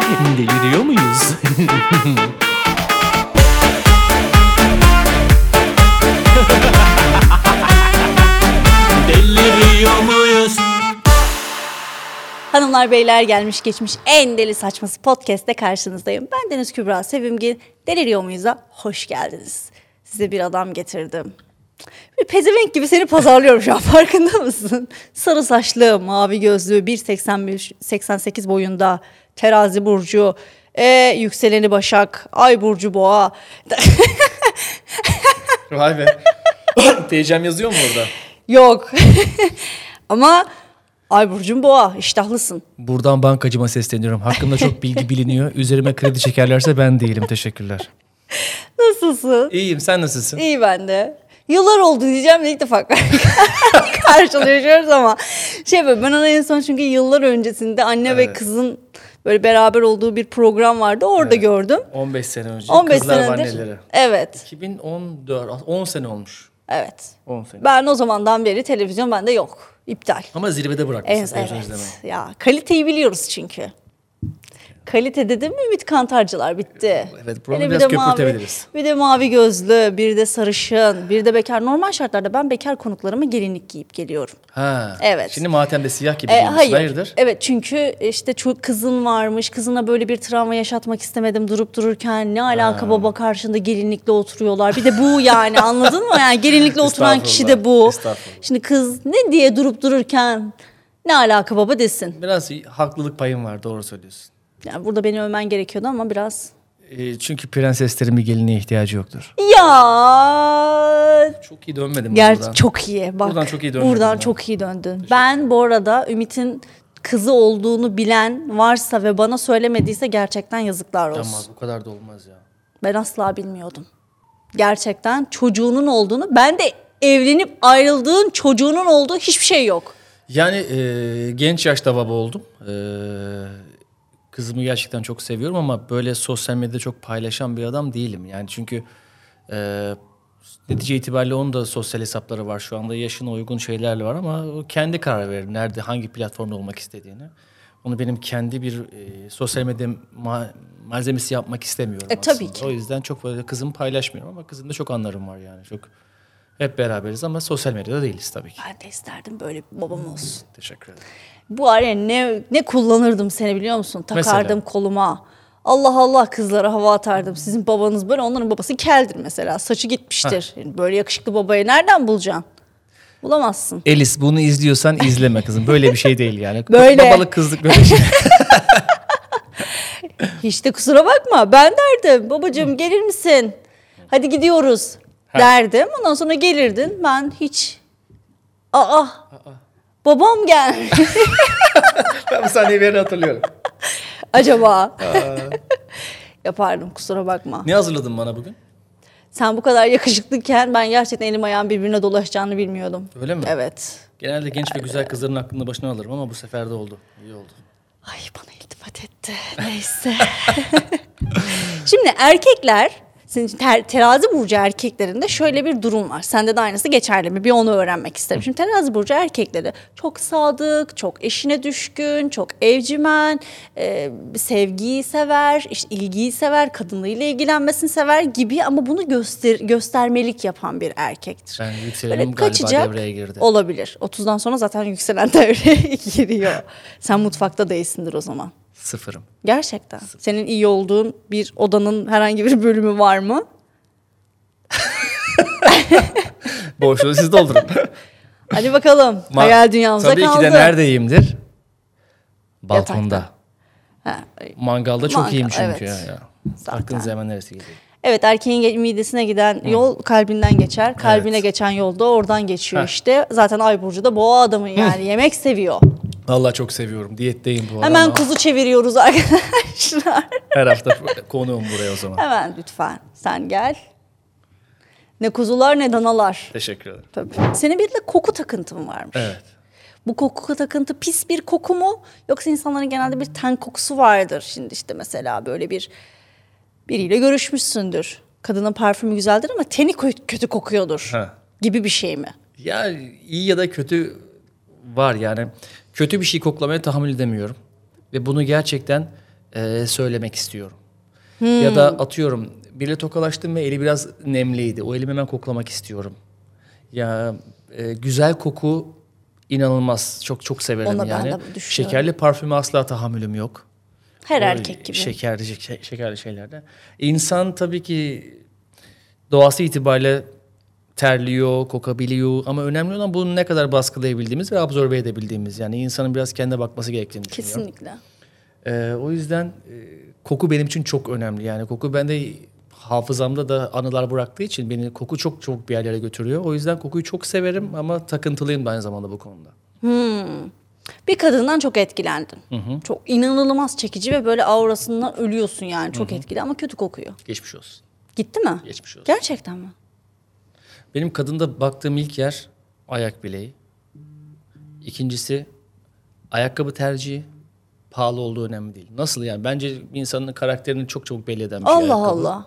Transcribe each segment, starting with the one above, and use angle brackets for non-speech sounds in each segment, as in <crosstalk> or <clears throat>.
Deliriyor muyuz? <laughs> Deliriyor muyuz? Hanımlar beyler gelmiş geçmiş en deli saçması podcast'te karşınızdayım. Ben Deniz Kübra Sevimgin. Deliriyor muyuz'a hoş geldiniz. Size bir adam getirdim. Bir pezevenk gibi seni pazarlıyorum şu an <laughs> farkında mısın? Sarı saçlı, mavi gözlü, 1.85 88 boyunda, terazi burcu, e, yükseleni başak, ay burcu boğa. <laughs> Vay be. <laughs> Teyzem yazıyor mu orada? Yok. Ama ay burcun boğa, iştahlısın. Buradan bankacıma sesleniyorum. Hakkımda çok bilgi biliniyor. Üzerime kredi çekerlerse ben değilim. Teşekkürler. Nasılsın? İyiyim. Sen nasılsın? İyi ben de. Yıllar oldu diyeceğim de ilk defa <laughs> karşılaşıyoruz ama şey böyle ben ona en son çünkü yıllar öncesinde anne ve Evet. kızın böyle beraber olduğu bir program vardı. Orada gördüm. 15 sene önce. 15 Kızlar ve senedir. anneleri. Evet. 2014, 10 sene olmuş. Evet. 10 sene. Ben o zamandan beri televizyon bende yok. İptal. Ama zirvede bırakmışsın televizyon evet. izlemeyi. Ya kaliteyi biliyoruz çünkü. Kalite dedim mi Ümit Kantarcılar bitti. Evet, buraları Hele biraz bir de mavi- köpürtebiliriz. Bir de mavi gözlü, bir de sarışın, bir de bekar. Normal şartlarda ben bekar konuklarıma gelinlik giyip geliyorum. Ha. Evet. Şimdi matemde siyah gibi E, giymişsin. hayır. Hayırdır? Evet çünkü işte çok kızın varmış. Kızına böyle bir travma yaşatmak istemedim durup dururken. Ne alaka baba karşında gelinlikle oturuyorlar. Bir de bu yani anladın mı? Yani gelinlikle <laughs> oturan kişi de bu. Şimdi kız ne diye durup dururken ne alaka baba desin. Biraz haklılık payın var. Doğru söylüyorsun. Yani burada beni övmen gerekiyordu ama biraz. E, çünkü prenseslerin bir gelinliğe ihtiyacı yoktur. Ya Çok iyi dönmedim Gerçi buradan. çok iyi. Bak, Buradan çok iyi dönmedin Buradan ben. çok iyi döndün. Ben bu arada Ümit'in kızı olduğunu bilen varsa ve bana söylemediyse gerçekten yazıklar olsun. Ama bu kadar da olmaz ya. Ben asla bilmiyordum. Gerçekten çocuğunun olduğunu, ben de evlenip ayrıldığın çocuğunun olduğu hiçbir şey yok. Yani e, genç yaşta baba oldum. E, kızımı gerçekten çok seviyorum ama böyle sosyal medyada çok paylaşan bir adam değilim. Yani çünkü e, netice itibariyle onun da sosyal hesapları var şu anda. Yaşına uygun şeylerle var ama o kendi karar verir. Nerede, hangi platformda olmak istediğini. Onu benim kendi bir e, sosyal medya ma- malzemesi yapmak istemiyorum E, tabii aslında. ki. O yüzden çok böyle kızımı paylaşmıyorum ama kızımda çok anlarım var yani. Çok hep beraberiz ama sosyal medyada değiliz tabii ki. Ben de isterdim böyle bir babam olsun. Teşekkür ederim. Bu araya ne ne kullanırdım seni biliyor musun? Takardım Mesela? koluma. Allah Allah kızlara hava atardım. Sizin babanız böyle onların babası keldir mesela. Saçı gitmiştir. Yani böyle yakışıklı babayı nereden bulacaksın? Bulamazsın. Elis bunu izliyorsan izleme kızım. Böyle bir şey değil yani. <laughs> Böyle. Babalık kızlık böyle şey. <laughs> <laughs> Hiç de kusura bakma. Ben derdim. Babacığım gelir misin? Hadi gidiyoruz. Derdim. Ondan sonra gelirdin. Ben hiç Aa. Babam gel. <laughs> ben bu sahneyi bir hatırlıyorum. Acaba. Yapardım kusura bakma. Ne hazırladın bana bugün? Sen bu kadar yakışıklıyken ben gerçekten elim ayağım birbirine dolaşacağını bilmiyordum. Öyle mi? Evet. Genelde genç ve güzel kızların aklını başına alırım ama bu sefer de oldu. İyi oldu. Ay bana iltifat etti. Neyse. <laughs> Şimdi erkekler, senin için ter- terazi burcu erkeklerinde şöyle bir durum var. Sende de aynısı geçerli mi? Bir onu öğrenmek isterim. Şimdi terazi burcu erkekleri çok sadık, çok eşine düşkün, çok evcimen, e, sevgiyi sever, işte ilgiyi sever, kadınlığıyla ilgilenmesini sever gibi ama bunu göster göstermelik yapan bir erkektir. Ben Böyle yükselenim galiba kaçacak devreye girdi. olabilir. 30'dan sonra zaten yükselen <laughs> devreye giriyor. Sen mutfakta değilsindir o zaman. Sıfırım. Gerçekten. Senin iyi olduğun bir odanın herhangi bir bölümü var mı? <laughs> Boşluğu siz doldurun. Hadi bakalım. Ma- Hayal dünyamıza Tabii kaldı. ki de neredeyimdir? Balkonda. Ha, Mangalda çok Mangal, iyiyim çünkü evet. ya. Zaten. Aklınıza hemen neresi geliyor? Evet erkeğin midesine giden yol kalbinden geçer. Kalbine Evet. geçen yol da oradan geçiyor Heh. işte. Zaten Ay Burcu da boğa adamı yani yemek seviyor. Vallahi çok seviyorum. Diyetteyim bu arada Hemen kuzu çeviriyoruz arkadaşlar. <laughs> her hafta konuğum buraya o zaman. Hemen lütfen sen gel. Ne kuzular ne danalar. Teşekkür ederim. Tabii. Senin bir de koku takıntın varmış. Evet. Bu koku takıntı pis bir koku mu? Yoksa insanların genelde bir ten kokusu vardır. Şimdi işte mesela böyle bir biriyle görüşmüşsündür. Kadının parfümü güzeldir ama teni kö- kötü kokuyordur. Ha. Gibi bir şey mi? Ya iyi ya da kötü var yani. Kötü bir şey koklamaya tahammül edemiyorum. Ve bunu gerçekten e, söylemek istiyorum. Ya da atıyorum biriyle tokalaştım ve eli biraz nemliydi. O elimi hemen koklamak istiyorum. Ya e, güzel koku inanılmaz. Çok çok severim Ona ben yani. de düşünüyorum. Şekerli parfüme asla tahammülüm yok. Her O erkek gibi. Şekerli, şe- şekerli şeylerde. İnsan tabii ki doğası itibariyle terliyor, kokabiliyor ama önemli olan bunu ne kadar baskılayabildiğimiz ve absorbe edebildiğimiz. Yani insanın biraz kendine bakması gerektiğini düşünüyorum. Kesinlikle. Ee, o yüzden e, koku benim için çok önemli. Yani koku bende hafızamda da anılar bıraktığı için beni koku çok çok bir yerlere götürüyor. O yüzden kokuyu çok severim ama takıntılıyım da aynı zamanda bu konuda. Bir kadından çok etkilendin. Çok inanılmaz çekici ve böyle aurasından ölüyorsun yani. Çok etkili ama kötü kokuyor. Geçmiş olsun. Gitti mi? Geçmiş olsun. Gerçekten mi? Benim kadında baktığım ilk yer ayak bileği. İkincisi ayakkabı tercihi. Pahalı olduğu önemli değil. Nasıl yani? Bence bir insanın karakterini çok çabuk belli eden bir şey Allah ayakkabı. Allah.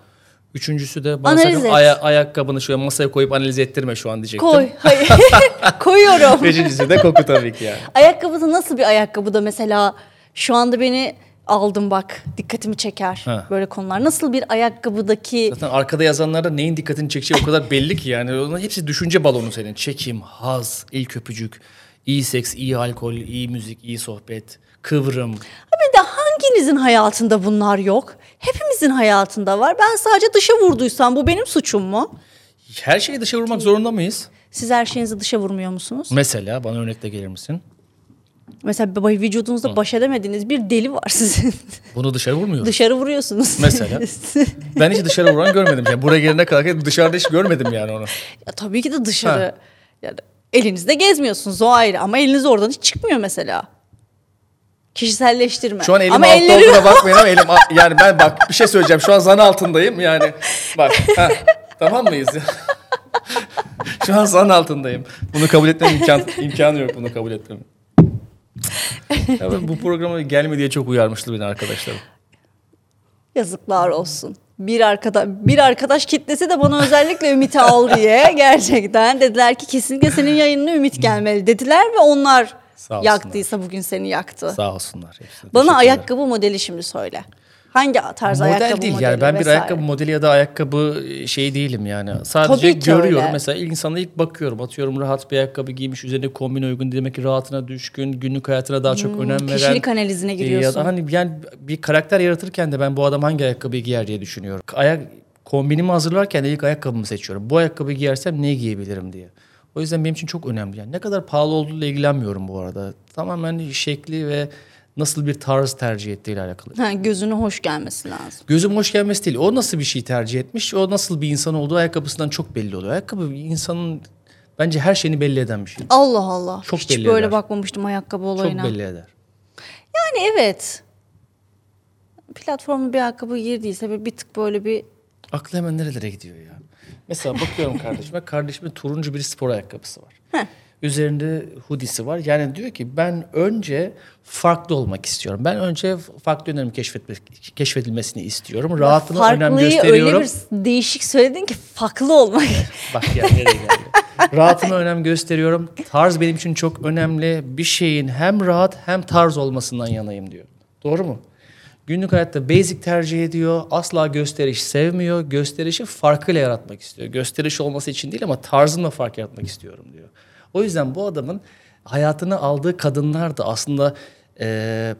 Üçüncüsü de bana Analiz sakın aya- ayakkabını şöyle masaya koyup analiz ettirme şu an diyecektim. Koy. Hayır. <laughs> Koyuyorum. Beşincisi de koku tabii ki yani. Ayakkabıda nasıl bir ayakkabıda mesela şu anda beni aldım bak dikkatimi çeker Ha. böyle konular. Nasıl bir ayakkabıdaki Zaten arkada yazanlarda neyin dikkatini çekeceği o kadar belli ki yani. Onların hepsi düşünce balonu senin. Çekim, haz, ilk öpücük, iyi seks, iyi alkol, iyi müzik, iyi sohbet, kıvrım. bir de hanginizin hayatında bunlar yok? Hepimizin hayatında var. Ben sadece dışa vurduysam bu benim suçum mu? Her şeyi dışa vurmak zorunda mıyız? Siz her şeyinizi dışa vurmuyor musunuz? Mesela bana örnekle gelir misin? Mesela vücudunuzda baş edemediğiniz bir deli var sizin. Bunu dışarı vurmuyoruz. Dışarı vuruyorsunuz. Mesela? <laughs> Ben hiç dışarı vuran görmedim. Yani buraya gelene kadar dışarıda hiç görmedim yani onu. ya tabii ki de dışarı. Yani elinizde gezmiyorsunuz o ayrı ama eliniz oradan hiç çıkmıyor mesela. Kişiselleştirme. Şu an elim ama altta elleri olduğuna <laughs> bakmayın ama elim yani ben bak bir şey söyleyeceğim. Şu an zan altındayım yani. Bak ha, tamam mıyız? <laughs> Şu an zan altındayım. Bunu kabul etmem imkan, imkanı yok bunu kabul etmem. Ya ben bu programa gelme diye çok uyarmıştı beni arkadaşlarım. Yazıklar olsun. Bir arkadaş bir arkadaş kitlesi de bana özellikle Ümit'i al diye gerçekten dediler ki kesinlikle senin yayınına Ümit gelmeli dediler ve onlar Sağ yaktıysa bugün seni yaktı. Sağ olsunlar. hepsine Bana ayakkabı modeli şimdi söyle. Hangi tarz Model ayakkabı değil modeli yani ben bir vesaire? ayakkabı modeli ya da ayakkabı şey değilim yani. Sadece Tabii ki görüyorum öyle. mesela insana ilk bakıyorum atıyorum rahat bir ayakkabı giymiş üzerine kombin uygun demek ki rahatına düşkün günlük hayatına daha çok önem veren. Hmm, kişilik analizine e, giriyorsun. Ya da hani yani bir karakter yaratırken de ben bu adam hangi ayakkabıyı giyer diye düşünüyorum. Ayak kombinimi hazırlarken de ilk ayakkabımı seçiyorum. Bu ayakkabıyı giyersem ne giyebilirim diye. O yüzden benim için çok önemli. Yani ne kadar pahalı olduğuyla ilgilenmiyorum bu arada. Tamamen şekli ve nasıl bir tarz tercih ettiğiyle alakalı. Ha, gözüne hoş gelmesi lazım. Gözüm hoş gelmesi değil. O nasıl bir şey tercih etmiş, o nasıl bir insan olduğu ayakkabısından çok belli oluyor. Ayakkabı insanın bence her şeyini belli eden bir şey. Allah Allah. Çok Hiç belli böyle eder. bakmamıştım ayakkabı olayına. Çok belli eder. Yani evet. Platformlu bir ayakkabı girdiyse bir, bir tık böyle bir Aklı hemen nerelere gidiyor ya. Mesela bakıyorum kardeşime. Kardeşimin turuncu bir spor ayakkabısı var. Üzerinde hoodie'si var. Yani diyor ki ben önce farklı olmak istiyorum. Ben önce farklı yönlerimi keşfedilmesini istiyorum. Rahatına önem gösteriyorum. öyle bir değişik söyledin ki farklı olmak. Bak ya nereye geldi. <laughs> Rahatıma önem gösteriyorum. Tarz benim için çok önemli. Bir şeyin hem rahat hem tarz olmasından yanayım diyor. Doğru mu? Günlük hayatta basic tercih ediyor. Asla gösteriş sevmiyor. Gösterişi farkıyla yaratmak istiyor. Gösteriş olması için değil ama tarzımla fark yaratmak istiyorum diyor. O yüzden bu adamın hayatını aldığı kadınlar da aslında eee,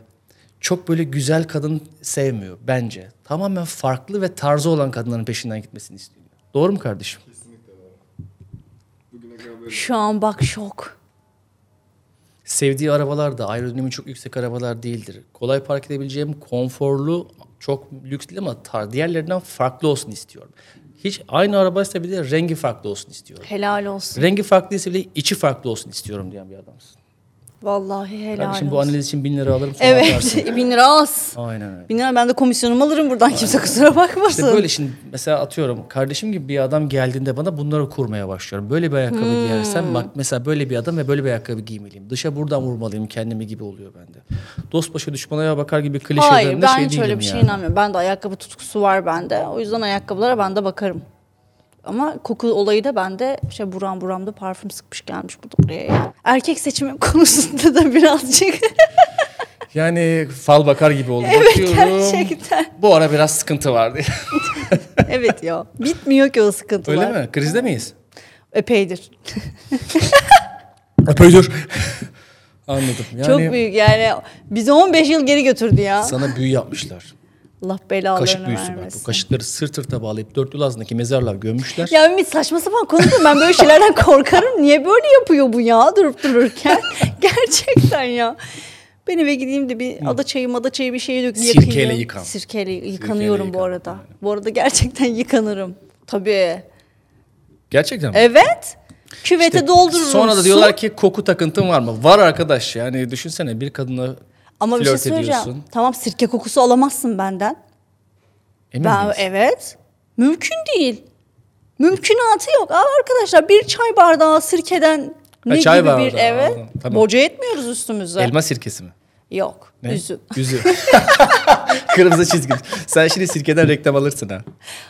çok böyle güzel kadın sevmiyor bence. Tamamen farklı ve tarzı olan kadınların peşinden gitmesini istiyor. Doğru mu kardeşim? Kadar böyle. Şu an bak şok. Sevdiği arabalar da aerodinami çok yüksek arabalar değildir. Kolay park edebileceğim konforlu, çok lüks değil ama tar diğerlerinden farklı olsun istiyorum. Hiç aynı arabaysa bile rengi farklı olsun istiyorum. Helal olsun. Rengi farklıysa bile içi farklı olsun istiyorum diyen bir adamsın. Vallahi helal Kardeşim olsun. bu analiz için bin lira alırım sonra Evet. atarsın. <laughs> bin lira az. Aynen öyle. Bin lira ben de komisyonumu alırım buradan kimse kusura bakmasın. İşte böyle şimdi mesela atıyorum kardeşim gibi bir adam geldiğinde bana bunları kurmaya başlıyorum. Böyle bir ayakkabı Hmm. giyersem bak mesela böyle bir adam ve böyle bir ayakkabı giymeliyim. Dışa buradan vurmalıyım kendimi gibi oluyor bende. Dost başı düşmana bakar gibi klişelerimde Hayır ben şey hiç değilim öyle bir yani. inanmıyorum. Ben de ayakkabı tutkusu var bende. O yüzden ayakkabılara ben de bakarım. Ama koku olayı da bende şey buram buramda parfüm sıkmış gelmiş bu buraya. ya. Erkek seçimi <laughs> konusunda da birazcık Yani fal bakar gibi oldu. Evet, Bakıyorum. gerçekten. Bu ara biraz sıkıntı vardı. <laughs> evet ya. Bitmiyor ki o sıkıntılar. Öyle mi? Krizde miyiz? Epeydir. <laughs> Epeydir. Anladım. Yani Çok büyük yani. Bizi 15 yıl geri götürdü ya. sana büyü yapmışlar. Allah belalarını Kaşık büyüsü var. Bu kaşıkları sırt sırta bağlayıp dört yıl ağzındaki mezarlığa gömmüşler. Ya Ümit saçma sapan konuşma. Ben böyle şeylerden <laughs> korkarım. Niye böyle yapıyor bu ya durup dururken? <laughs> Gerçekten ya. Ben eve gideyim de bir ada çayı mada çayı bir şey dök Sirkeyle yıkan. Sirkeyle yıkanıyorum bu yıkan. arada. Bu arada gerçekten yıkanırım. Tabii. Gerçekten mi? Evet. Küvete İşte doldururum. Sonra da diyorlar ki koku takıntın var mı? Var arkadaş. Yani düşünsene bir kadınla Ama bir şey söyleyeceğim. ediyorsun. Tamam sirke kokusu alamazsın benden. Emin Ben miyiz? evet. Mümkün değil. Mümkünatı yok. Aa, arkadaşlar bir çay bardağı sirkeden ne çay gibi bir bardağı, evet. anladım. Tamam. Boca etmiyoruz üstümüze. Elma sirkesi mi? Yok. Ne? Üzüm. Üzüm. <laughs> <laughs> Kırmızı çizgi. Sen şimdi sirkeden reklam alırsın ha.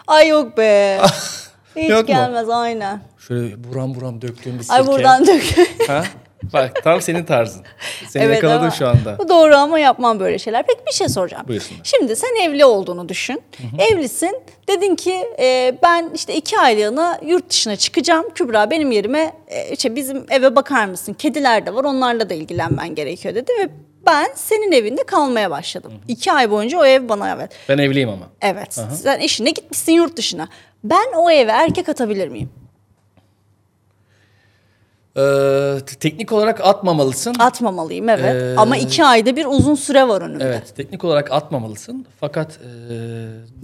Ay yok be. <laughs> Hiç Yok mu? gelmez aynen. Şöyle buram buram döktüğün bir sirke. Ay buradan dök. Ha? <laughs> Bak tam senin tarzın. Seni evet yakaladım ama şu anda. Bu doğru ama yapmam böyle şeyler. Peki bir şey soracağım. Buyursunlar. Şimdi sen evli olduğunu düşün. Evlisin. Dedin ki e, ben işte iki aylığına yurt dışına çıkacağım. Kübra benim yerime e, işte bizim eve bakar mısın? Kediler de var onlarla da ilgilenmen gerekiyor dedi. Ve ben senin evinde kalmaya başladım. İki ay boyunca o ev bana evet. Ben evliyim ama. Evet. Sen eşine gitmişsin yurt dışına. Ben o eve erkek atabilir miyim? Ee, teknik olarak atmamalısın. Atmamalıyım evet. Ee, Ama iki ayda bir uzun süre var önümde. Evet, teknik olarak atmamalısın. Fakat e,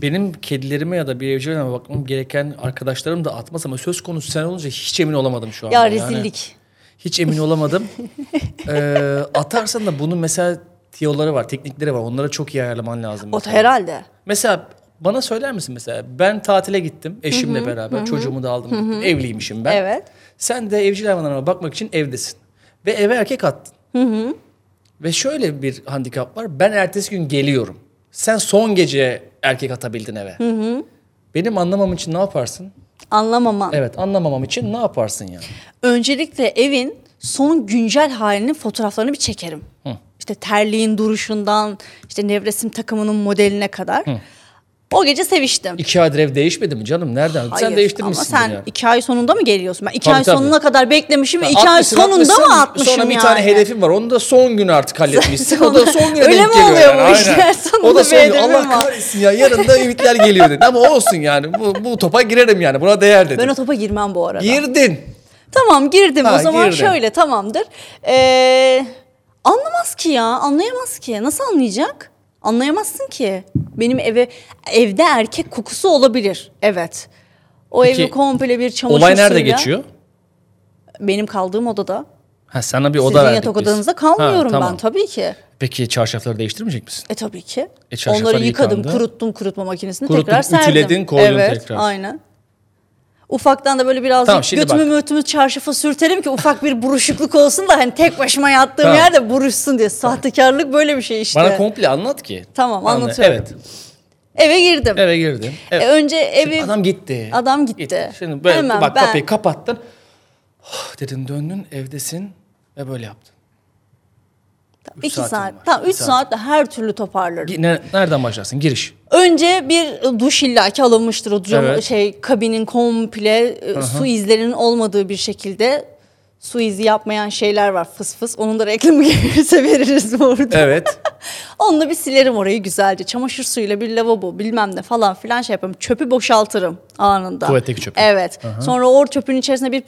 benim kedilerime ya da bir evcillerime bakmam gereken arkadaşlarım da atmaz ama söz konusu sen olunca hiç emin olamadım şu anda. Ya Yani rezillik. hiç emin olamadım. <laughs> ee, atarsan da bunun mesela tiyoları var, teknikleri var. Onlara çok iyi ayarlaman lazım. O mesela. herhalde. Mesela bana söyler misin mesela ben tatile gittim eşimle beraber çocuğumu da aldım gittim. evliymişim ben. Evet. Sen de evcil hayvanlarına bakmak için evdesin ve eve erkek attın. Ve şöyle bir handikap var ben ertesi gün geliyorum. Sen son gece erkek atabildin eve. Benim anlamam için ne yaparsın? Anlamaman. Evet anlamamam için ne yaparsın yani? Öncelikle evin son güncel halinin fotoğraflarını bir çekerim. İşte terliğin duruşundan, işte nevresim takımının modeline kadar. O gece seviştim. İki aydır ev değişmedi mi canım? Nereden? sen Hayır, değiştirmişsin Ama sen ya. iki ay sonunda mı geliyorsun? Ben iki Tabii, ay tabii. sonuna kadar beklemişim ve iki ay sonunda atmışsın. mı atmışım Sonra bir yani? tane hedefim var. Onu da son gün artık halletmişsin. <laughs> o da son güne Öyle denk mi geliyor oluyor yani. bu işler? Sonunda O da bir son gün. Allah kahretsin ya. Yarın da ümitler geliyor dedi. Ama olsun yani. Bu, bu topa girerim yani. Buna değer dedim. Ben o topa girmem bu arada. Girdin. Tamam girdim Ha, o zaman girdin. şöyle tamamdır. Ee, anlamaz ki ya anlayamaz ki. Nasıl anlayacak? Anlayamazsın ki. Benim eve evde erkek kokusu olabilir. Evet. O Peki, evi komple bir çamaşır Olay nerede suyuyla- geçiyor? Benim kaldığım odada. Ha sana bir oda Sizin verdik yatak biz. odanızda kalmıyorum Ha, tamam. ben tabii ki. Peki çarşafları değiştirmeyecek misin? E tabii ki. E, Onları yıkadım, yıkandı. kuruttum kurutma makinesine Kuruttun, tekrar serdim. ütüledin, koydun evet, tekrar. aynen. Ufaktan da böyle birazcık Tamam, şimdi götümü bak. mötümü çarşafa sürtelim ki ufak bir buruşukluk olsun da hani tek başıma yattığım Tamam. yerde buruşsun diye. Sahtekarlık böyle bir şey işte. Bana komple anlat ki. Tamam, Anla- anlatıyorum. Evet. Eve girdim. Eve girdin. Evet. E, önce evi Adam gitti. Adam gitti. Şimdi böyle Hemen bak ben- kapıyı kapattın. Oh, dedin döndün evdesin ve böyle yaptın. Üç iki saat. Tamam Üç 3 saat. saatte her türlü toparlarım. Ne- nereden başlarsın? Giriş. Önce bir duş illaki alınmıştır o cam, Evet. şey kabinin komple e, su izlerinin olmadığı bir şekilde su izi yapmayan şeyler var fıs fıs. Onun da reklamı <laughs> gelirse veririz burada. Evet. <laughs> Onunla bir silerim orayı güzelce. Çamaşır suyuyla bir lavabo bilmem ne falan filan şey yaparım. Çöpü boşaltırım anında. Tuvaletteki çöpü. Evet. Sonra o çöpün içerisine bir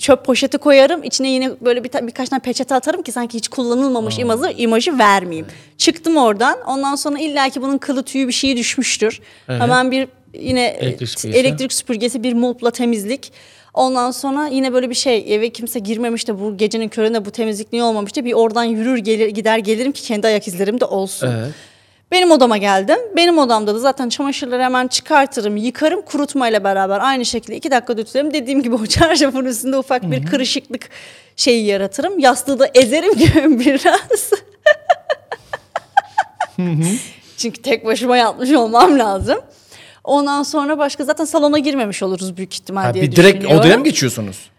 çöp poşeti koyarım. İçine yine böyle bir birkaç tane peçete atarım ki sanki hiç kullanılmamış imajı, imajı vermeyeyim. Çıktım oradan. Ondan sonra illaki bunun kılı tüyü bir şeyi düşmüştür. Evet. Hemen bir yine Elektrik e, süpürgesi. elektrik süpürgesi bir mopla temizlik. Ondan sonra yine böyle bir şey eve kimse girmemiş de bu gecenin köründe bu temizlik niye olmamış da bir oradan yürür gelir gider gelirim ki kendi ayak izlerim de olsun. Evet. Benim odama geldim. Benim odamda da zaten çamaşırları hemen çıkartırım, yıkarım kurutmayla beraber aynı şekilde iki dakika tutarım. Dediğim gibi o <laughs> çarşafın üstünde ufak bir kırışıklık şeyi yaratırım. Yastığı da ezerim <laughs> gibi biraz. Çünkü tek başıma yatmış olmam lazım. Ondan sonra başka zaten salona girmemiş oluruz büyük ihtimal Ha, diye bir direkt düşünüyorum. odaya mı geçiyorsunuz?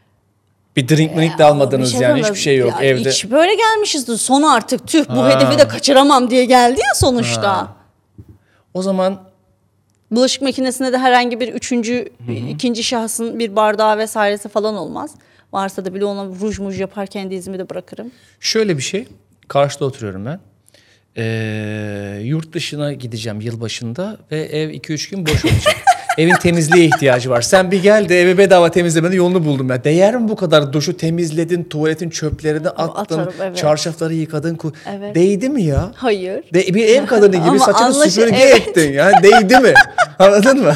Bir drink drink de almadınız şey yani hiçbir şey yok Ya evde. Hiç böyle gelmişizdir. Son artık tüh bu Ha. hedefi de kaçıramam diye geldi ya sonuçta. Ha. O zaman Bulaşık makinesinde de herhangi bir üçüncü, ikinci şahsın bir bardağı vesairesi falan olmaz. Varsa da bile ona ruj muj yaparken dizimi de bırakırım. şöyle bir şey. Karşıda oturuyorum ben. Ee, yurt dışına gideceğim yılbaşında ve ev 2-3 gün boş olacak. <laughs> Evin temizliğe ihtiyacı var. Sen bir gel de evi bedava temizlemenin yolunu buldum ben. Değer mi bu kadar duşu temizledin, tuvaletin çöplerini attın, atarım, evet. çarşafları yıkadın. Evet. Değdi mi ya? Hayır. De, bir ev kadını gibi <laughs> saçını anlaşı- süpürge evet. ettin ya. Değdi mi? <laughs> Anladın mı?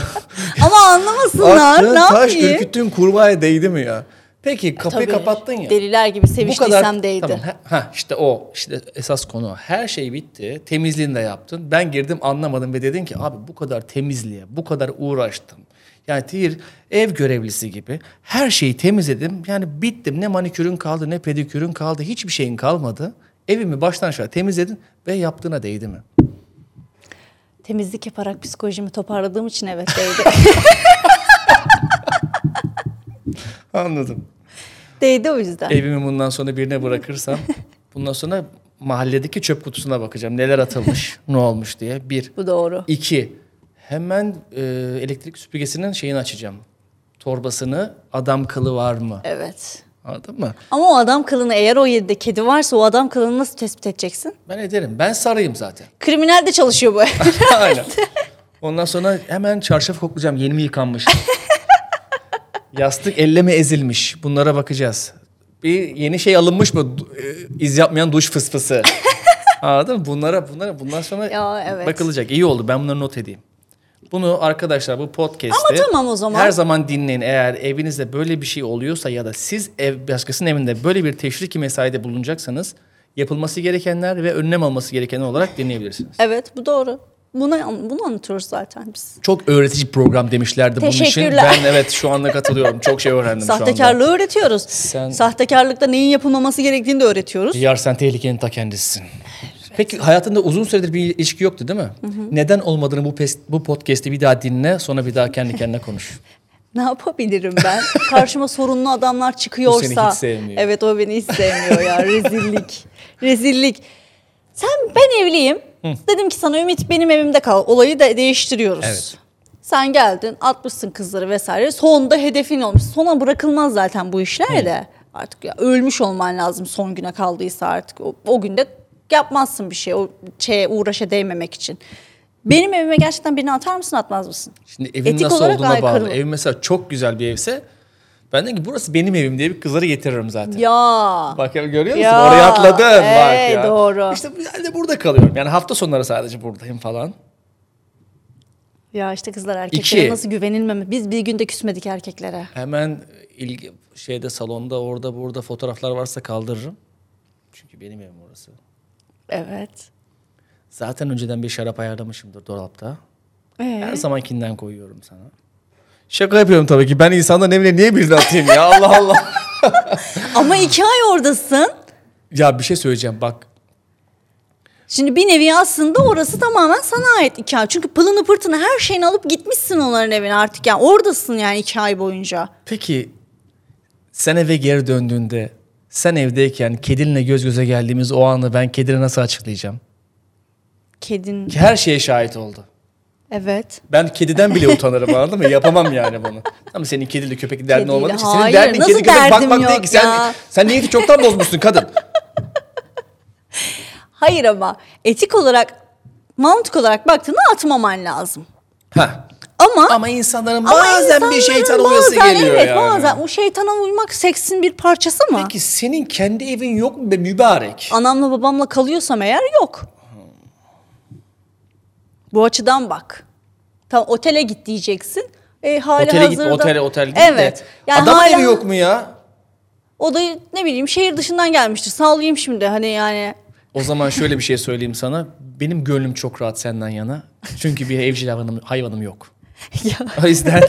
Ama anlamasınlar. Attığın ne taş yapayım? ürküttüğün kurbağaya değdi mi ya? Peki kapıyı Tabii. kapattın ya. Deliler gibi seviştiysem değdi. Tamam, ha, ha, işte o işte esas konu. Her şey bitti. Temizliğini de yaptın. Ben girdim anlamadım ve dedin ki abi bu kadar temizliğe, bu kadar uğraştım. Yani bir ev görevlisi gibi her şeyi temizledim. Yani bittim. Ne manikürün kaldı ne pedikürün kaldı. Hiçbir şeyin kalmadı. Evimi baştan aşağı temizledin ve yaptığına değdi mi? Temizlik yaparak psikolojimi toparladığım için evet değdi. <laughs> Anladım. Değdi o yüzden. Evimi bundan sonra birine bırakırsam <laughs> bundan sonra mahalledeki çöp kutusuna bakacağım. Neler atılmış, <laughs> ne olmuş diye. Bir. Bu doğru. İki. Hemen e, elektrik süpürgesinin şeyini açacağım. Torbasını adam kılı var mı? Evet. Anladın mı? Ama o adam kılını eğer o yerde kedi varsa o adam kılını nasıl tespit edeceksin? Ben ederim. Ben sarayım zaten. Kriminal de çalışıyor bu. <laughs> Aynen. Ondan sonra hemen çarşaf koklayacağım. Yeni mi yıkanmış? Yastık elle mi ezilmiş? Bunlara bakacağız. Bir yeni şey alınmış mı? E, İz yapmayan duş fısfısı. <laughs> Anladın mı? Bunlara, bunlara bundan sonra Ya, evet. bakılacak. İyi oldu. Ben bunları not edeyim. Bunu arkadaşlar bu podcast'te Ama tamam o zaman. her zaman dinleyin. Eğer evinizde böyle bir şey oluyorsa ya da siz ev başkasının evinde böyle bir teşviki mesaide bulunacaksanız yapılması gerekenler ve önlem alması gerekenler olarak dinleyebilirsiniz. evet bu doğru. Bunu, bunu anlatıyoruz zaten biz. Çok öğretici program demişlerdi bunun için. Ben evet şu anda katılıyorum. Çok şey öğrendim şu anda. Sahtekarlığı öğretiyoruz. Sen- Sahtekarlıkta neyin yapılmaması gerektiğini de öğretiyoruz. Yar sen tehlikenin ta kendisisin. Peki hayatında uzun süredir bir ilişki yoktu değil mi? Neden olmadığını bu pes- bu podcast'i bir daha dinle sonra bir daha kendi kendine konuş. <laughs> Ne yapabilirim ben? Karşıma sorunlu adamlar çıkıyorsa. Bu seni hiç sevmiyor. Evet o beni hiç sevmiyor ya. Rezillik. Rezillik. Sen ben evliyim. Dedim ki sana Ümit benim evimde kal. Olayı da değiştiriyoruz. Evet. Sen geldin atmışsın kızları vesaire. Sonunda hedefin olmuş. Sona bırakılmaz zaten bu işler de. Artık ya ölmüş olman lazım son güne kaldıysa artık. O, o günde yapmazsın bir şey. O şeye uğraşa değmemek için. Benim evime gerçekten birini atar mısın atmaz mısın? Şimdi evin Etik nasıl olarak olduğuna aykırı bağlı. Ev mesela çok güzel bir evse ben dedim ki burası benim evim diye bir kızları getiririm zaten. Ya. Bak görüyor musun? Ya, Oraya atladın. Bak ey, ya. doğru. İşte ben de burada kalıyorum. Yani hafta sonları sadece buradayım falan. Ya işte kızlar erkeklere İki. nasıl güvenilmeme. Biz bir günde küsmedik erkeklere. Hemen ilgi şeyde salonda orada burada fotoğraflar varsa kaldırırım. Çünkü benim evim orası. Evet. Zaten önceden bir şarap ayarlamışımdır dolapta. Ee? Her zamankinden koyuyorum sana. Şaka yapıyorum tabii ki. Ben insanların evine niye birini atayım ya? Allah Allah. <laughs> Ama iki ay oradasın. ya bir şey söyleyeceğim bak. Şimdi bir nevi aslında orası tamamen sana ait iki ay. Çünkü pılını pırtını her şeyini alıp gitmişsin onların evine artık. Yani oradasın yani iki ay boyunca. Peki sen eve geri döndüğünde sen evdeyken kedinle göz göze geldiğimiz o anı ben kedine nasıl açıklayacağım? Kedin. Her şeye şahit oldu. Evet. Ben kediden bile utanırım <laughs> anladın mı? Yapamam yani bunu. Ama senin kediyle köpekle derdin Kediyle, olmadı ki. Senin hayır. derdin Nasıl kedi köpek derdim bakmak yok değil ki. Sen, ya? sen niyeti çoktan bozmuşsun kadın. <laughs> Hayır ama etik olarak mantık olarak baktığında atmaman lazım. Ha. Ama Ama insanların ama bazen bir insanların şeytan uyası bazen, geliyor evet, yani. Bazen o şeytana uymak seksin bir parçası mı? Peki senin kendi evin yok mu be mübarek? Anamla babamla kalıyorsam eğer yok. Bu açıdan bak. Tam otele git diyeceksin. E, hali Otele git, hazırda- otele otel git Evet. de. Yani Adamın hala- evi yok mu ya? O da ne bileyim şehir dışından gelmiştir. Sağlayayım şimdi hani yani. O zaman şöyle bir şey söyleyeyim sana. Benim gönlüm çok rahat senden yana. Çünkü bir evcil hayvanım, hayvanım yok. <laughs> ya, O yüzden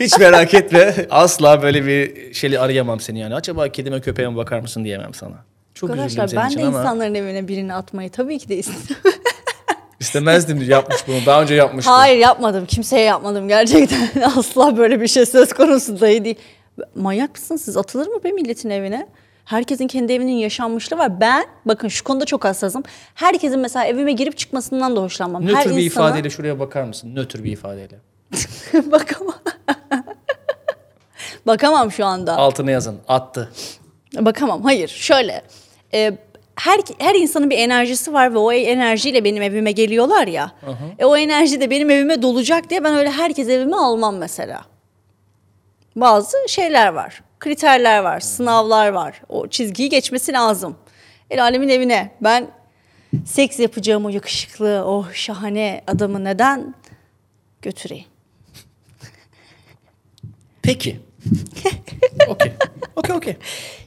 hiç merak etme. Asla böyle bir şeyle arayamam seni yani. Acaba kedime köpeğime bakar mısın diyemem sana. Çok arkadaşlar ben de ama insanların evine birini atmayı tabii ki de istedim. <laughs> istemezdim yapmış bunu. Daha önce yapmıştım. Hayır yapmadım. Kimseye yapmadım gerçekten. <laughs> Asla böyle bir şey söz konusu dahi değil. Manyak mısınız siz? Atılır mı be milletin evine? Herkesin kendi evinin yaşanmışlığı var. Ben bakın şu konuda çok hassasım. Herkesin mesela evime girip çıkmasından da hoşlanmam. Nötr Her bir insana- ifadeyle şuraya bakar mısın? Nötr bir ifadeyle. <laughs> Bakamam. <laughs> Bakamam şu anda. Altına yazın. Attı. Bakamam. Hayır. Şöyle. e, her her insanın bir enerjisi var ve o enerjiyle benim evime geliyorlar ya. E, o enerji de benim evime dolacak diye ben öyle herkes evime almam mesela. Bazı şeyler var. Kriterler var, sınavlar var. O çizgiyi geçmesi lazım. El alemin evine ben seks yapacağım o yakışıklı, o şahane adamı neden götüreyim? Peki. <laughs> okey. Okey okey.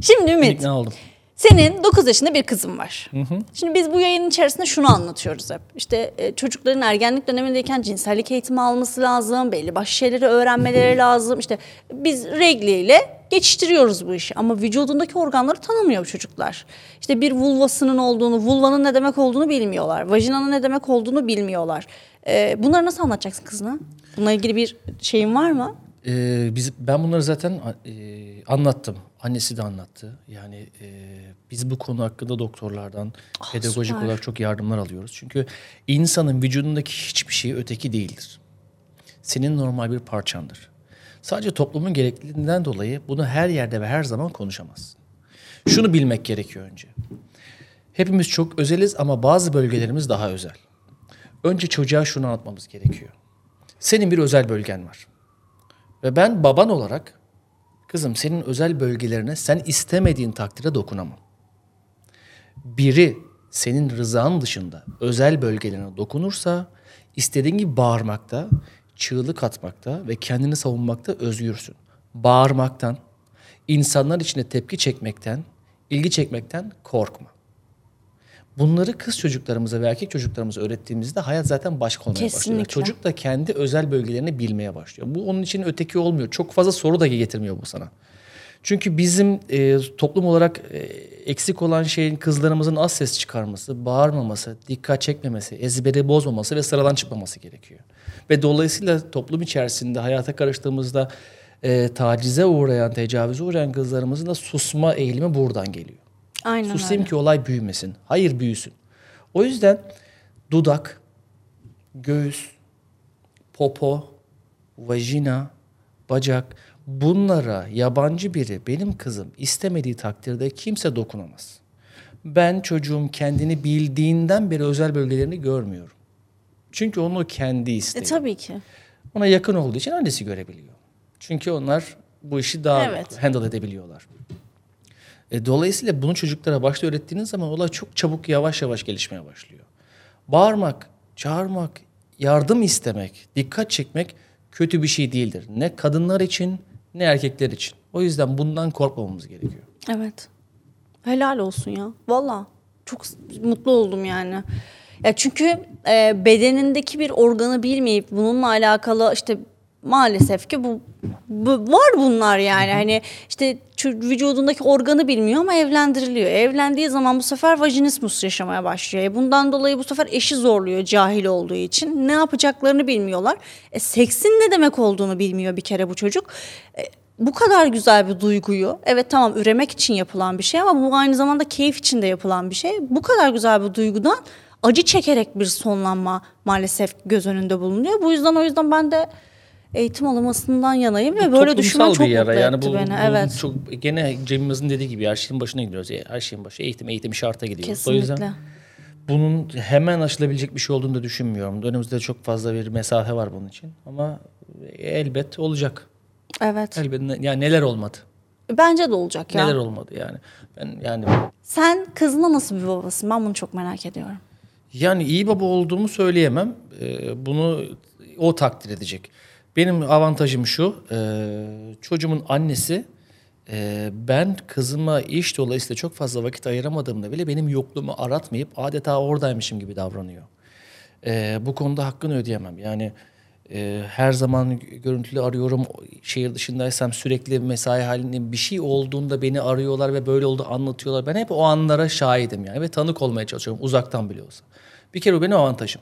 Şimdi Ümit, İkna oldum. Senin 9 yaşında bir kızın var. Şimdi biz bu yayının içerisinde şunu anlatıyoruz hep. İşte e, çocukların ergenlik dönemindeyken cinsellik eğitimi alması lazım. Belli başlı şeyleri öğrenmeleri lazım. İşte biz regliyle geçiştiriyoruz bu işi. Ama vücudundaki organları tanımıyor çocuklar. İşte bir vulvasının olduğunu, vulvanın ne demek olduğunu bilmiyorlar. Vajinanın ne demek olduğunu bilmiyorlar. E, bunları nasıl anlatacaksın kızına? Bununla ilgili bir şeyin var mı? Ee, biz ben bunları zaten e, anlattım. Annesi de anlattı. Yani e, biz bu konu hakkında doktorlardan pedagojik süper. olarak çok yardımlar alıyoruz. Çünkü insanın vücudundaki hiçbir şey öteki değildir. Senin normal bir parçandır. Sadece toplumun gerekliliğinden dolayı bunu her yerde ve her zaman konuşamazsın. Şunu bilmek gerekiyor önce. Hepimiz çok özeliz ama bazı bölgelerimiz daha özel. Önce çocuğa şunu anlatmamız gerekiyor. Senin bir özel bölgen var. Ve ben baban olarak kızım senin özel bölgelerine sen istemediğin takdirde dokunamam. Biri senin rızan dışında özel bölgelerine dokunursa istediğin gibi bağırmakta, çığlık atmakta ve kendini savunmakta özgürsün. Bağırmaktan, insanlar içinde tepki çekmekten, ilgi çekmekten korkma. Bunları kız çocuklarımıza ve erkek çocuklarımıza öğrettiğimizde hayat zaten başka olmaya başlıyor. Kesinlikle. Çocuk da kendi özel bölgelerini bilmeye başlıyor. Bu onun için öteki olmuyor. Çok fazla soru da getirmiyor bu sana. Çünkü bizim e, toplum olarak e, eksik olan şeyin kızlarımızın az ses çıkarması, bağırmaması, dikkat çekmemesi, ezberi bozmaması ve sıradan çıkmaması gerekiyor. Ve dolayısıyla toplum içerisinde hayata karıştığımızda e, tacize uğrayan, tecavüze uğrayan kızlarımızın da susma eğilimi buradan geliyor. Aynen Susayım öyle. ki olay büyümesin. Hayır büyüsün. O yüzden dudak, göğüs, popo, vajina, bacak bunlara yabancı biri benim kızım istemediği takdirde kimse dokunamaz. Ben çocuğum kendini bildiğinden beri özel bölgelerini görmüyorum. Çünkü onu kendi E isteği. tabii ki. Ona yakın olduğu için annesi görebiliyor. Çünkü onlar bu işi daha Evet. handle edebiliyorlar. E, dolayısıyla bunu çocuklara başta öğrettiğiniz zaman olay çok çabuk yavaş yavaş gelişmeye başlıyor. Bağırmak, çağırmak, yardım istemek, dikkat çekmek kötü bir şey değildir. Ne kadınlar için ne erkekler için. O yüzden bundan korkmamamız gerekiyor. Evet. Helal olsun ya. Valla. Çok mutlu oldum yani. Ya çünkü e, bedenindeki bir organı bilmeyip bununla alakalı işte maalesef ki bu, bu var bunlar yani. Hani işte vücudundaki organı bilmiyor ama evlendiriliyor. Evlendiği zaman bu sefer vajinismus yaşamaya başlıyor. E, bundan dolayı bu sefer eşi zorluyor cahil olduğu için. Ne yapacaklarını bilmiyorlar. E, seksin ne demek olduğunu bilmiyor bir kere bu çocuk. E, bu kadar güzel bir duyguyu evet tamam üremek için yapılan bir şey ama bu aynı zamanda keyif için de yapılan bir şey. Bu kadar güzel bir duygudan acı çekerek bir sonlanma maalesef göz önünde bulunuyor. Bu yüzden o yüzden ben de eğitim alınmasından yanayım ve böyle düşünmen çok bir yara. mutlu Yani etti bu, beni. bu evet. çok gene Cem'imizin dediği gibi her şeyin başına gidiyoruz. Her şeyin başı eğitim, eğitim şarta gidiyoruz. O yüzden Kesinlikle. bunun hemen aşılabilecek bir şey olduğunu da düşünmüyorum. Önümüzde çok fazla bir mesafe var bunun için. Ama elbet olacak. Evet. Elbet ne- yani neler olmadı? Bence de olacak ya. Neler olmadı yani. Ben yani Sen kızına nasıl bir babasın? Ben bunu çok merak ediyorum. yani iyi baba olduğumu söyleyemem. Ee, bunu o takdir edecek. Benim avantajım şu. e, çocuğumun annesi e, ben kızıma iş dolayısıyla çok fazla vakit ayıramadığımda bile benim yokluğumu aratmayıp adeta oradaymışım gibi davranıyor. Ee, bu konuda hakkını ödeyemem. Yani e, her zaman görüntülü arıyorum. Şehir dışındaysam sürekli mesai halinde bir şey olduğunda beni arıyorlar ve böyle oldu anlatıyorlar. Ben hep o anlara şahidim yani ve tanık olmaya çalışıyorum uzaktan bile olsa. Bir kere o benim avantajım.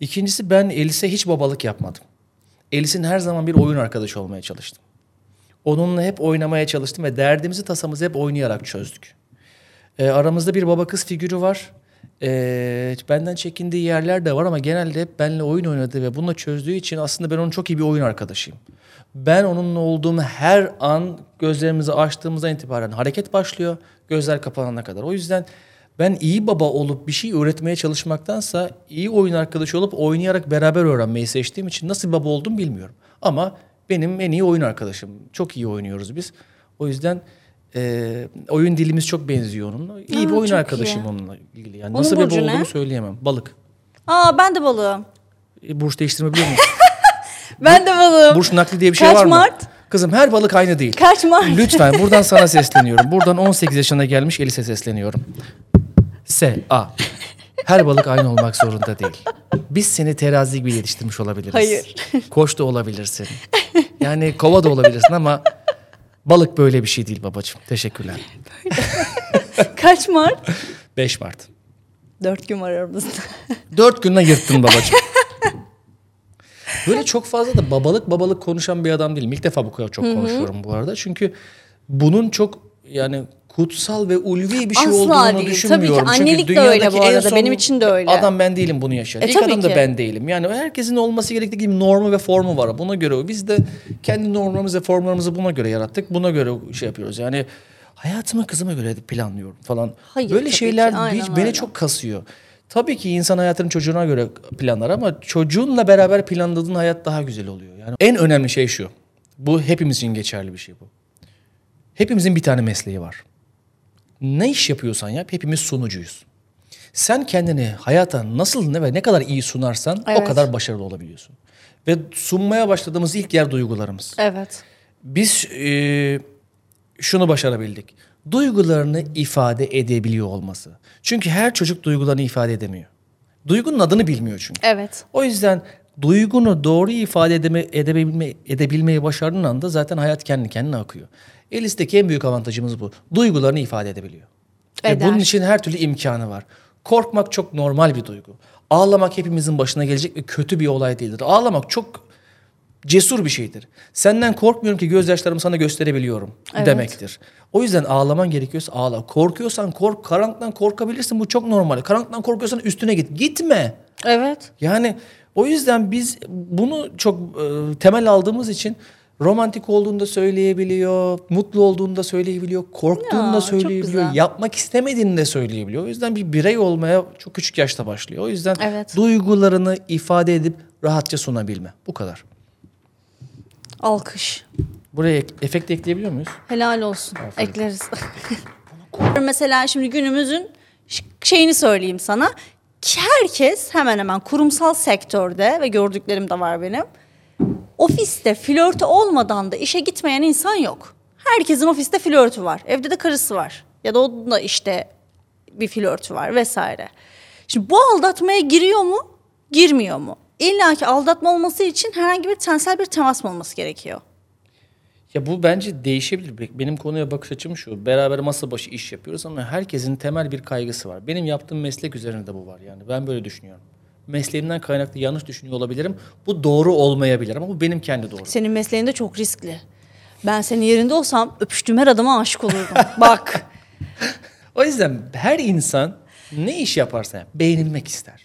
İkincisi ben Elis'e hiç babalık yapmadım. Elis'in her zaman bir oyun arkadaşı olmaya çalıştım. Onunla hep oynamaya çalıştım ve derdimizi tasamızı hep oynayarak çözdük. Ee, aramızda bir baba kız figürü var. Ee, benden çekindiği yerler de var ama genelde hep benimle oyun oynadı ve bununla çözdüğü için aslında ben onun çok iyi bir oyun arkadaşıyım. Ben onunla olduğum her an gözlerimizi açtığımızdan itibaren hareket başlıyor. Gözler kapanana kadar. O yüzden ben iyi baba olup bir şey öğretmeye çalışmaktansa iyi oyun arkadaşı olup oynayarak beraber öğrenmeyi seçtiğim için nasıl baba oldum bilmiyorum. Ama benim en iyi oyun arkadaşım. Çok iyi oynuyoruz biz. O yüzden e, oyun dilimiz çok benziyor onunla. İyi Aa, bir oyun arkadaşım iyi. onunla ilgili. Yani Onun nasıl bir baba olduğumu söyleyemem. Balık. Aa ben de balığım. E, burç değiştirmebiliyor muyum? <laughs> Ben de balığım. burç nakli diye bir şey Kaç var mı? Mart? Kızım her balık aynı değil. Kaç Mart? Lütfen <laughs> buradan sana sesleniyorum. Buradan 18 yaşına gelmiş Elis'e sesleniyorum. S, A. Her balık aynı olmak zorunda değil. Biz seni terazi gibi yetiştirmiş olabiliriz. Hayır. Koç da olabilirsin. Yani kova da olabilirsin ama balık böyle bir şey değil babacığım. Teşekkürler. <laughs> Kaç Mart? 5 Mart. Dört gün var aramızda. Dört günde yırttın babacığım. <laughs> Böyle çok fazla da babalık babalık konuşan bir adam değilim. İlk defa bu kadar çok konuşuyorum bu arada. Çünkü bunun çok yani kutsal ve ulvi bir şey Asla olduğunu değil. Tabii ki düşünmüyorum. Çünkü annelik de öyle bu arada. Benim için de öyle. Adam ben değilim bunu yaşayan. E, İlk adam da ki. ben değilim. Yani herkesin olması gerektiği gibi normu ve formu var. Buna göre biz de kendi normlarımızı ve formlarımızı buna göre yarattık. Buna göre şey yapıyoruz. Yani hayatımı kızıma göre planlıyorum falan. Hayır, Böyle şeyler hiç beni öyle. çok kasıyor. Tabii ki insan hayatını çocuğuna göre planlar ama çocuğunla beraber planladığın hayat daha güzel oluyor. Yani en önemli şey şu. Bu hepimiz için geçerli bir şey bu. Hepimizin bir tane mesleği var. Ne iş yapıyorsan yap hepimiz sunucuyuz. Sen kendini hayata nasıl ne ve ne kadar iyi sunarsan o Evet. kadar başarılı olabiliyorsun. Ve sunmaya başladığımız ilk yer duygularımız. Evet. Biz e, şunu başarabildik. Duygularını ifade edebiliyor olması. Çünkü her çocuk duygularını ifade edemiyor. Duygunun adını bilmiyor çünkü. Evet. O yüzden duygunu doğru ifade edeme, edebilme, edebilmeyi başardığın anda zaten hayat kendi kendine akıyor. Elis'teki en büyük avantajımız bu. Duygularını ifade edebiliyor. Ve Eder. bunun için her türlü imkanı var. Korkmak çok normal bir duygu. Ağlamak hepimizin başına gelecek ve kötü bir olay değildir. Ağlamak çok cesur bir şeydir. Senden korkmuyorum ki gözyaşlarımı sana gösterebiliyorum Evet. demektir. O yüzden ağlaman gerekiyorsa ağla. Korkuyorsan kork. Karanlıktan korkabilirsin. Bu çok normal. Karanlıktan korkuyorsan üstüne git. Gitme. Evet. Yani o yüzden biz bunu çok e, temel aldığımız için romantik olduğunu da söyleyebiliyor, mutlu olduğunu da söyleyebiliyor, korktuğunu Ya, söyleyebiliyor, yapmak istemediğini de söyleyebiliyor. O yüzden bir birey olmaya çok küçük yaşta başlıyor. O yüzden Evet. duygularını ifade edip rahatça sunabilme. Bu kadar. Alkış. Buraya ek- efekt ekleyebiliyor muyuz? Helal olsun. Ekleriz. <laughs> Mesela şimdi günümüzün şeyini söyleyeyim sana. Herkes hemen hemen kurumsal sektörde ve gördüklerim de var benim. Ofiste flörtü olmadan da işe gitmeyen insan yok. Herkesin ofiste flörtü var. Evde de karısı var. Ya da onun da işte bir flörtü var vesaire. Şimdi bu aldatmaya giriyor mu? Girmiyor mu? İlla ki aldatma olması için herhangi bir tensel bir temas mı olması gerekiyor? Ya bu bence değişebilir. Be- Benim konuya bakış açım şu. Beraber masa başı iş yapıyoruz ama herkesin temel bir kaygısı var. Benim yaptığım meslek üzerinde bu var yani. Ben böyle düşünüyorum. Mesleğimden kaynaklı yanlış düşünüyor olabilirim. Bu doğru olmayabilir ama bu benim kendi doğru. Senin mesleğin de çok riskli. Ben senin yerinde olsam öpüştüğüm her adama aşık olurdum. <laughs> Bak. O yüzden her insan ne iş yaparsa yap, beğenilmek ister.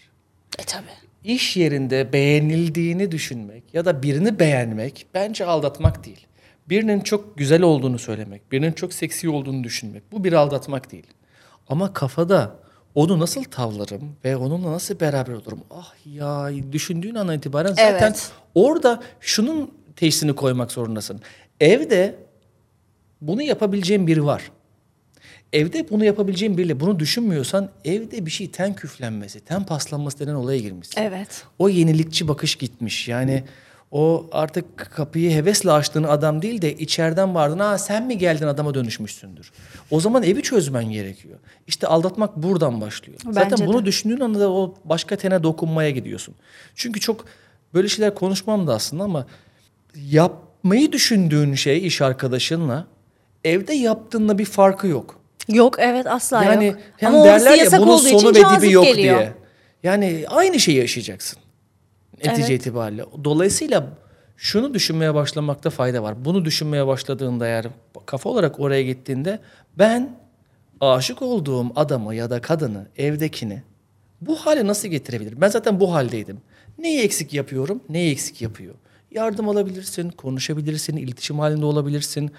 E tabi. İş yerinde beğenildiğini düşünmek ya da birini beğenmek bence aldatmak değil. Birinin çok güzel olduğunu söylemek, birinin çok seksi olduğunu düşünmek bu bir aldatmak değil. Ama kafada onu nasıl tavlarım ve onunla nasıl beraber olurum? Ah ya düşündüğün andan itibaren zaten Evet. orada şunun teşhisini koymak zorundasın. Evde bunu yapabileceğin biri var. Evde bunu yapabileceğin biriyle bunu düşünmüyorsan evde bir şey ten küflenmesi, ten paslanması denen olaya girmişsin. Evet. O yenilikçi bakış gitmiş. Yani o artık kapıyı hevesle açtığın adam değil de içeriden bağırdın. Ha sen mi geldin adama dönüşmüşsündür. O zaman evi çözmen gerekiyor. İşte aldatmak buradan başlıyor. Zaten Bence bunu de. düşündüğün anda da o başka tene dokunmaya gidiyorsun. Çünkü çok böyle şeyler konuşmam da aslında ama yapmayı düşündüğün şey iş arkadaşınla evde yaptığınla bir farkı yok. Yok evet asla Yani yok. hem Ama derler ya bunun sonu ve dibi yok geliyor. diye. Yani aynı şeyi yaşayacaksın. Netice Evet. itibariyle. Dolayısıyla şunu düşünmeye başlamakta fayda var. Bunu düşünmeye başladığında eğer kafa olarak oraya gittiğinde ben aşık olduğum adamı ya da kadını, evdekini bu hale nasıl getirebilirim? Ben zaten bu haldeydim. Neyi eksik yapıyorum? Neyi eksik yapıyor? Yardım alabilirsin, konuşabilirsin, iletişim halinde olabilirsin.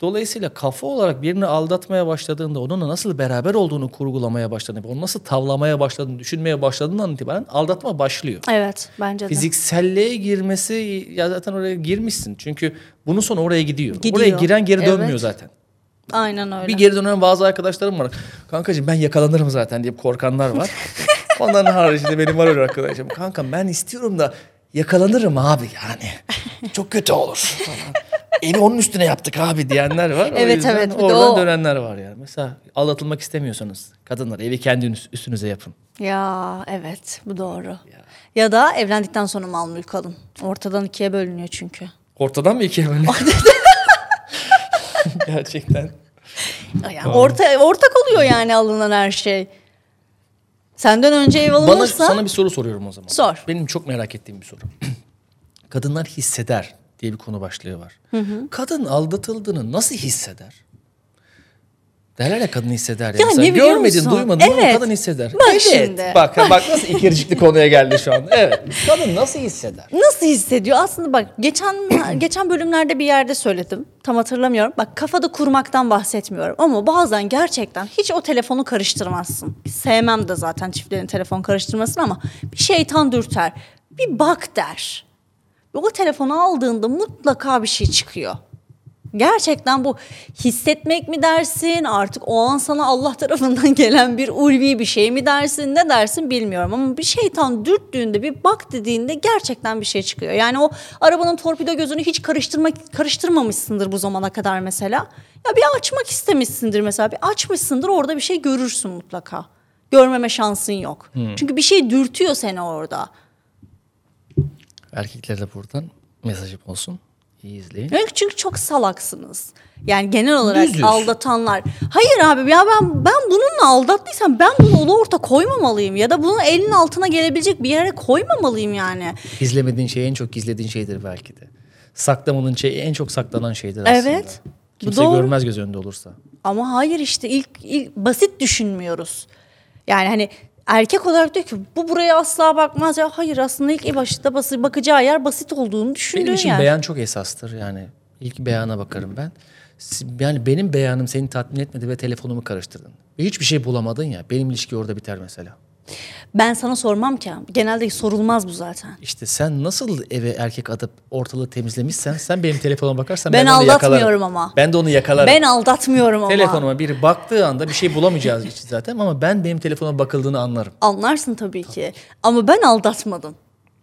Dolayısıyla kafa olarak birini aldatmaya başladığında onunla nasıl beraber olduğunu kurgulamaya başladığında, onu nasıl tavlamaya başladığını, düşünmeye başladığından itibaren aldatma başlıyor. Evet bence de. Fizikselliğe girmesi ya zaten oraya girmişsin. Çünkü bunun sonu oraya gidiyor. Gidiyor. Oraya giren geri Evet. dönmüyor zaten. Aynen öyle. Bir geri dönen bazı arkadaşlarım var. Kankacığım ben yakalanırım zaten diye korkanlar var. <laughs> Onların haricinde benim var öyle arkadaşım. Kanka ben istiyorum da yakalanırım abi yani. Çok kötü olur. <laughs> Evi onun üstüne yaptık abi diyenler var. O Evet, evet, Oradan o. dönenler var yani. Mesela aldatılmak istemiyorsanız kadınlar evi kendi üst- üstünüze yapın. Ya evet bu doğru. Ya. da evlendikten sonra mal mülk alın. Ortadan ikiye bölünüyor çünkü. Ortadan mı ikiye böyle? <laughs> Gerçekten. Yani orta, ortak oluyor yani alınan her şey. Senden önce ev Bana alınırsa sana bir soru soruyorum o zaman. Sor. Benim çok merak ettiğim bir soru. <clears throat> Kadınlar hisseder diye bir konu başlığı var. Kadın aldatıldığını nasıl hisseder? Derler ya kadın hisseder. Ya. Ya Mesela görmedin, musun? duymadın ama Evet. kadın hisseder. Bak evet. şimdi. Bak, bak nasıl ikircikli konuya geldi şu an. Evet. Kadın nasıl hisseder? nasıl hissediyor? Aslında bak geçen <clears throat> geçen bölümlerde bir yerde söyledim. Tam hatırlamıyorum. Bak kafada kurmaktan bahsetmiyorum ama bazen gerçekten hiç o telefonu karıştırmazsın. Sevmem de zaten çiftlerin telefon karıştırmasını ama bir şeytan dürter. Bir bak der. Ve o telefonu aldığında mutlaka bir şey çıkıyor. Gerçekten bu hissetmek mi dersin artık o an sana Allah <laughs> tarafından gelen bir ulvi bir şey mi dersin ne dersin bilmiyorum ama bir şeytan dürttüğünde bir bak dediğinde gerçekten bir şey çıkıyor. Yani o arabanın torpido gözünü hiç karıştırmak karıştırmamışsındır bu zamana kadar mesela. Ya bir açmak istemişsindir mesela bir açmışsındır orada bir şey görürsün mutlaka. Görmeme şansın yok. Çünkü bir şey dürtüyor seni orada. Erkeklere de buradan mesajım olsun. İyi izleyin. Evet, çünkü çok salaksınız. Yani genel olarak Düz düz. aldatanlar. Hayır abi ya ben ben bununla aldattıysam ben bunu ulu orta koymamalıyım ya da bunu elin altına gelebilecek bir yere koymamalıyım yani. Gizlemediğin şey en çok gizlediğin şeydir belki de. Saklamanın şeyi en çok saklanan şeydir aslında. Evet. Bu Kimse doğru. görmez göz önünde olursa. Ama hayır işte ilk, ilk basit düşünmüyoruz. Yani hani erkek olarak diyor ki bu buraya asla bakmaz ya. Hayır aslında ilk başta bası, bakacağı yer basit olduğunu düşündüğün Benim için yer. beyan çok esastır yani. İlk beyana bakarım ben. Yani benim beyanım seni tatmin etmedi ve telefonumu karıştırdın. Ve hiçbir şey bulamadın ya. Benim ilişki orada biter mesela. Ben sana sormam ki. Genelde sorulmaz bu zaten. İşte sen nasıl eve erkek atıp ortalığı temizlemişsen sen benim telefonuma bakarsan Ben ben, onu aldatmıyorum yakalarım. ama. Ben de onu yakalarım. Ben aldatmıyorum ama. Telefonuma biri baktığı anda bir şey bulamayacağız için zaten ama ben benim telefonuma bakıldığını anlarım. Anlarsın tabii ki. Ama ben aldatmadım.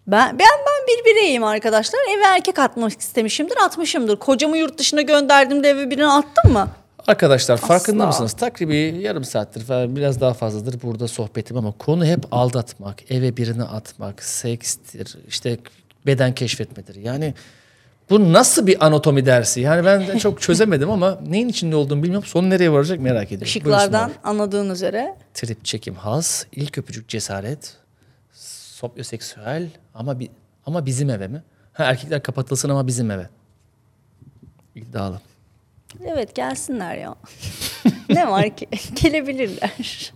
Ben ben ben bir bireyim arkadaşlar. Eve erkek atmak istemişimdir, atmışımdır. Kocamı yurt dışına gönderdiğimde eve birini attım mı? Arkadaşlar farkında Asla. mısınız? Takribi yarım saattir falan biraz daha fazladır burada sohbetim ama konu hep aldatmak, eve birini atmak, sekstir, işte beden keşfetmedir. Yani bu nasıl bir anatomi dersi? Yani ben de çok <laughs> çözemedim ama neyin içinde olduğunu bilmiyorum. Sonu nereye varacak merak ediyorum. Işıklardan anladığın üzere. Trip, çekim, haz, ilk öpücük, cesaret, sopyoseksüel ama bi- ama bizim eve mi? Ha, erkekler kapatılsın ama bizim eve. İddialı. Evet gelsinler ya. <laughs> ne var ki? <laughs> Gelebilirler.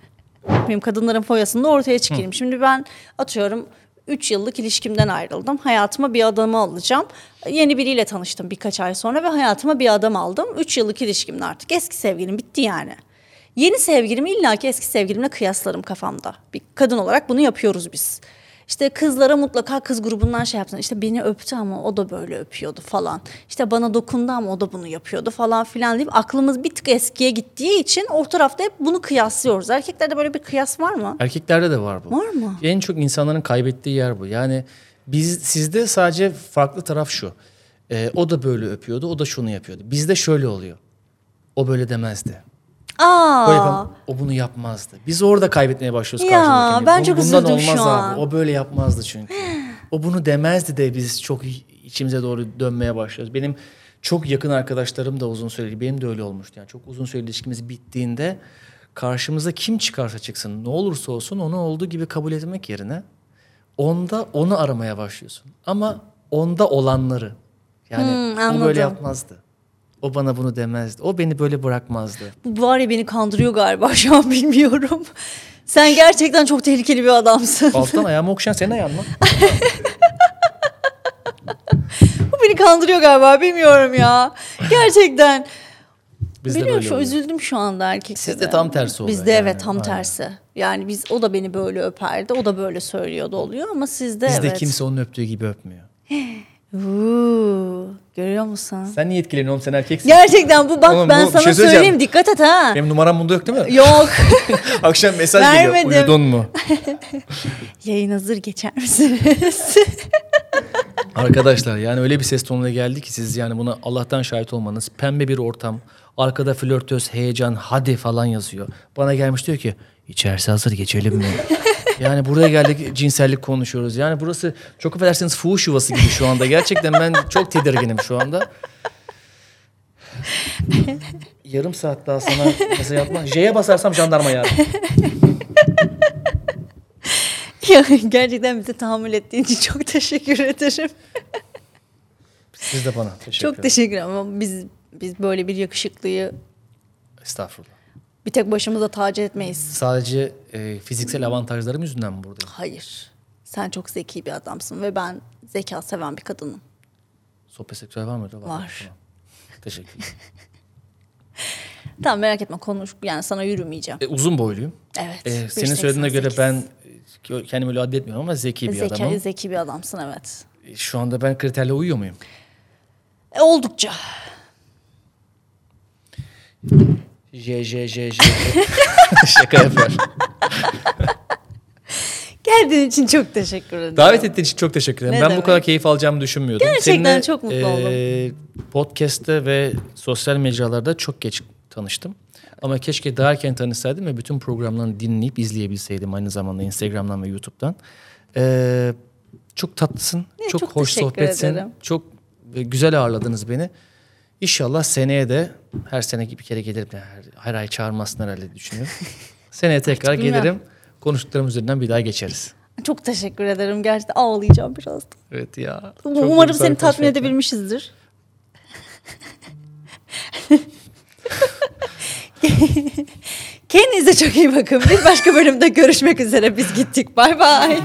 Benim kadınların foyasında ortaya çıkayım. Şimdi ben atıyorum 3 yıllık ilişkimden ayrıldım. Hayatıma bir adamı alacağım. Yeni biriyle tanıştım birkaç ay sonra ve hayatıma bir adam aldım. 3 yıllık ilişkimde artık eski sevgilim bitti yani. Yeni sevgilimi illaki eski sevgilimle kıyaslarım kafamda. Bir kadın olarak bunu yapıyoruz biz. İşte kızlara mutlaka kız grubundan şey yapsın. İşte beni öptü ama o da böyle öpüyordu falan. İşte bana dokundu ama o da bunu yapıyordu falan filan deyip aklımız bir tık eskiye gittiği için o tarafta hep bunu kıyaslıyoruz. Erkeklerde böyle bir kıyas var mı? Erkeklerde de var bu. Var mı? En çok insanların kaybettiği yer bu. Yani biz sizde sadece farklı taraf şu. Ee, o da böyle öpüyordu, o da şunu yapıyordu. Bizde şöyle oluyor. O böyle demezdi. Aa, Böyle yapam- o bunu yapmazdı. Biz orada kaybetmeye başlıyoruz Ya, karşımızdakini. ben Bu- çok üzüldüm şu olmaz an. abi. O böyle yapmazdı çünkü. <gasps> o bunu demezdi de biz çok içimize doğru dönmeye başlıyoruz. Benim çok yakın arkadaşlarım da uzun süreli, benim de öyle olmuştu. Yani çok uzun süreli ilişkimiz bittiğinde karşımıza kim çıkarsa çıksın, ne olursa olsun onu olduğu gibi kabul etmek yerine onda onu aramaya başlıyorsun. Ama onda olanları. Yani Hmm, o böyle yapmazdı. O bana bunu demezdi. O beni böyle bırakmazdı. Bu var ya beni kandırıyor galiba şu an <laughs> bilmiyorum. Sen gerçekten çok tehlikeli bir adamsın. Alttan <laughs> ayağımı okşayan senin ayağın mı? <laughs> Bu beni kandırıyor galiba bilmiyorum ya. Gerçekten. Bizde Biliyorum şu oluyor. üzüldüm şu anda erkeklere. Sizde tam tersi oluyor Bizde yani, evet tam aynen. tersi. Yani biz o da beni böyle öperdi. O da böyle söylüyordu oluyor ama sizde Bizde evet. kimse onun öptüğü gibi öpmüyor. <gasps> Uuu, görüyor musun? Sen niye etkileniyorsun oğlum sen erkeksin. Gerçekten bu bak Oğlum ben bu sana şey söyleyeyim dikkat et ha. Benim numaram bunda yok değil mi? Yok. <laughs> Akşam mesaj Vermedim. geliyor. Uyudun mu? <laughs> Yayın hazır geçer misiniz? <laughs> Arkadaşlar yani öyle bir ses tonuyla geldi ki siz yani buna Allah'tan şahit olmanız. Pembe bir ortam. Arkada flörtöz, heyecan, hadi falan yazıyor. Bana gelmiş diyor ki içerisi hazır geçelim mi? <laughs> yani buraya geldik cinsellik konuşuyoruz. Yani burası çok affedersiniz fuhuş yuvası gibi şu anda. Gerçekten ben çok tedirginim şu anda. Yarım saat daha sana mesaj atma. J'ye basarsam jandarma ya. <laughs> ya, gerçekten bize tahammül ettiğin için çok teşekkür ederim. Siz de bana teşekkür Çok teşekkür ederim ama biz biz böyle bir yakışıklıyı Estağfurullah. Bir tek başımıza tac etmeyiz. Sadece e, fiziksel avantajlarım yüzünden mi buradayım? Hayır. Sen çok zeki bir adamsın ve ben zeka seven bir kadınım. Sohbet sektörü var mıydı? Var. Tamam. Teşekkür ederim. <laughs> Tamam merak etme konuş yani sana yürümeyeceğim. E, uzun boyluyum. Evet. E, senin söylediğine göre 1.88. ben e, kendimi öyle adletmiyorum ama zeki bir zeki, adamım. zeki bir adamsın evet. E, Şu anda ben kriterle uyuyor muyum? E, oldukça. J J J J. <laughs> Şaka yapıyor. Geldiğin için çok teşekkür ederim. Davet ettiğin için çok teşekkür ederim. Ne ben demek. bu kadar keyif alacağımı düşünmüyordum. Gerçekten çok mutlu oldum. Podcast'te ve sosyal mecralarda çok geç tanıştım. Ama keşke daha erken tanışsaydım ve bütün programlarını dinleyip izleyebilseydim aynı zamanda Instagram'dan ve YouTube'dan. E, çok tatlısın, Ne, çok, çok hoş sohbetsin, ederim. çok e, güzel ağırladınız beni. İnşallah seneye de her sene bir kere gelirim. Yani Her, her ay çağırmasın herhalde düşünüyorum. <laughs> seneye tekrar bilmem. gelirim. Konuştuklarım üzerinden bir daha geçeriz. Çok teşekkür ederim. Gerçekten ağlayacağım biraz. Evet ya. Umarım seni tatmin edebilmişizdir. <laughs> Kendinize çok iyi bakın. Bir başka bölümde görüşmek üzere. Biz gittik. Bay bay.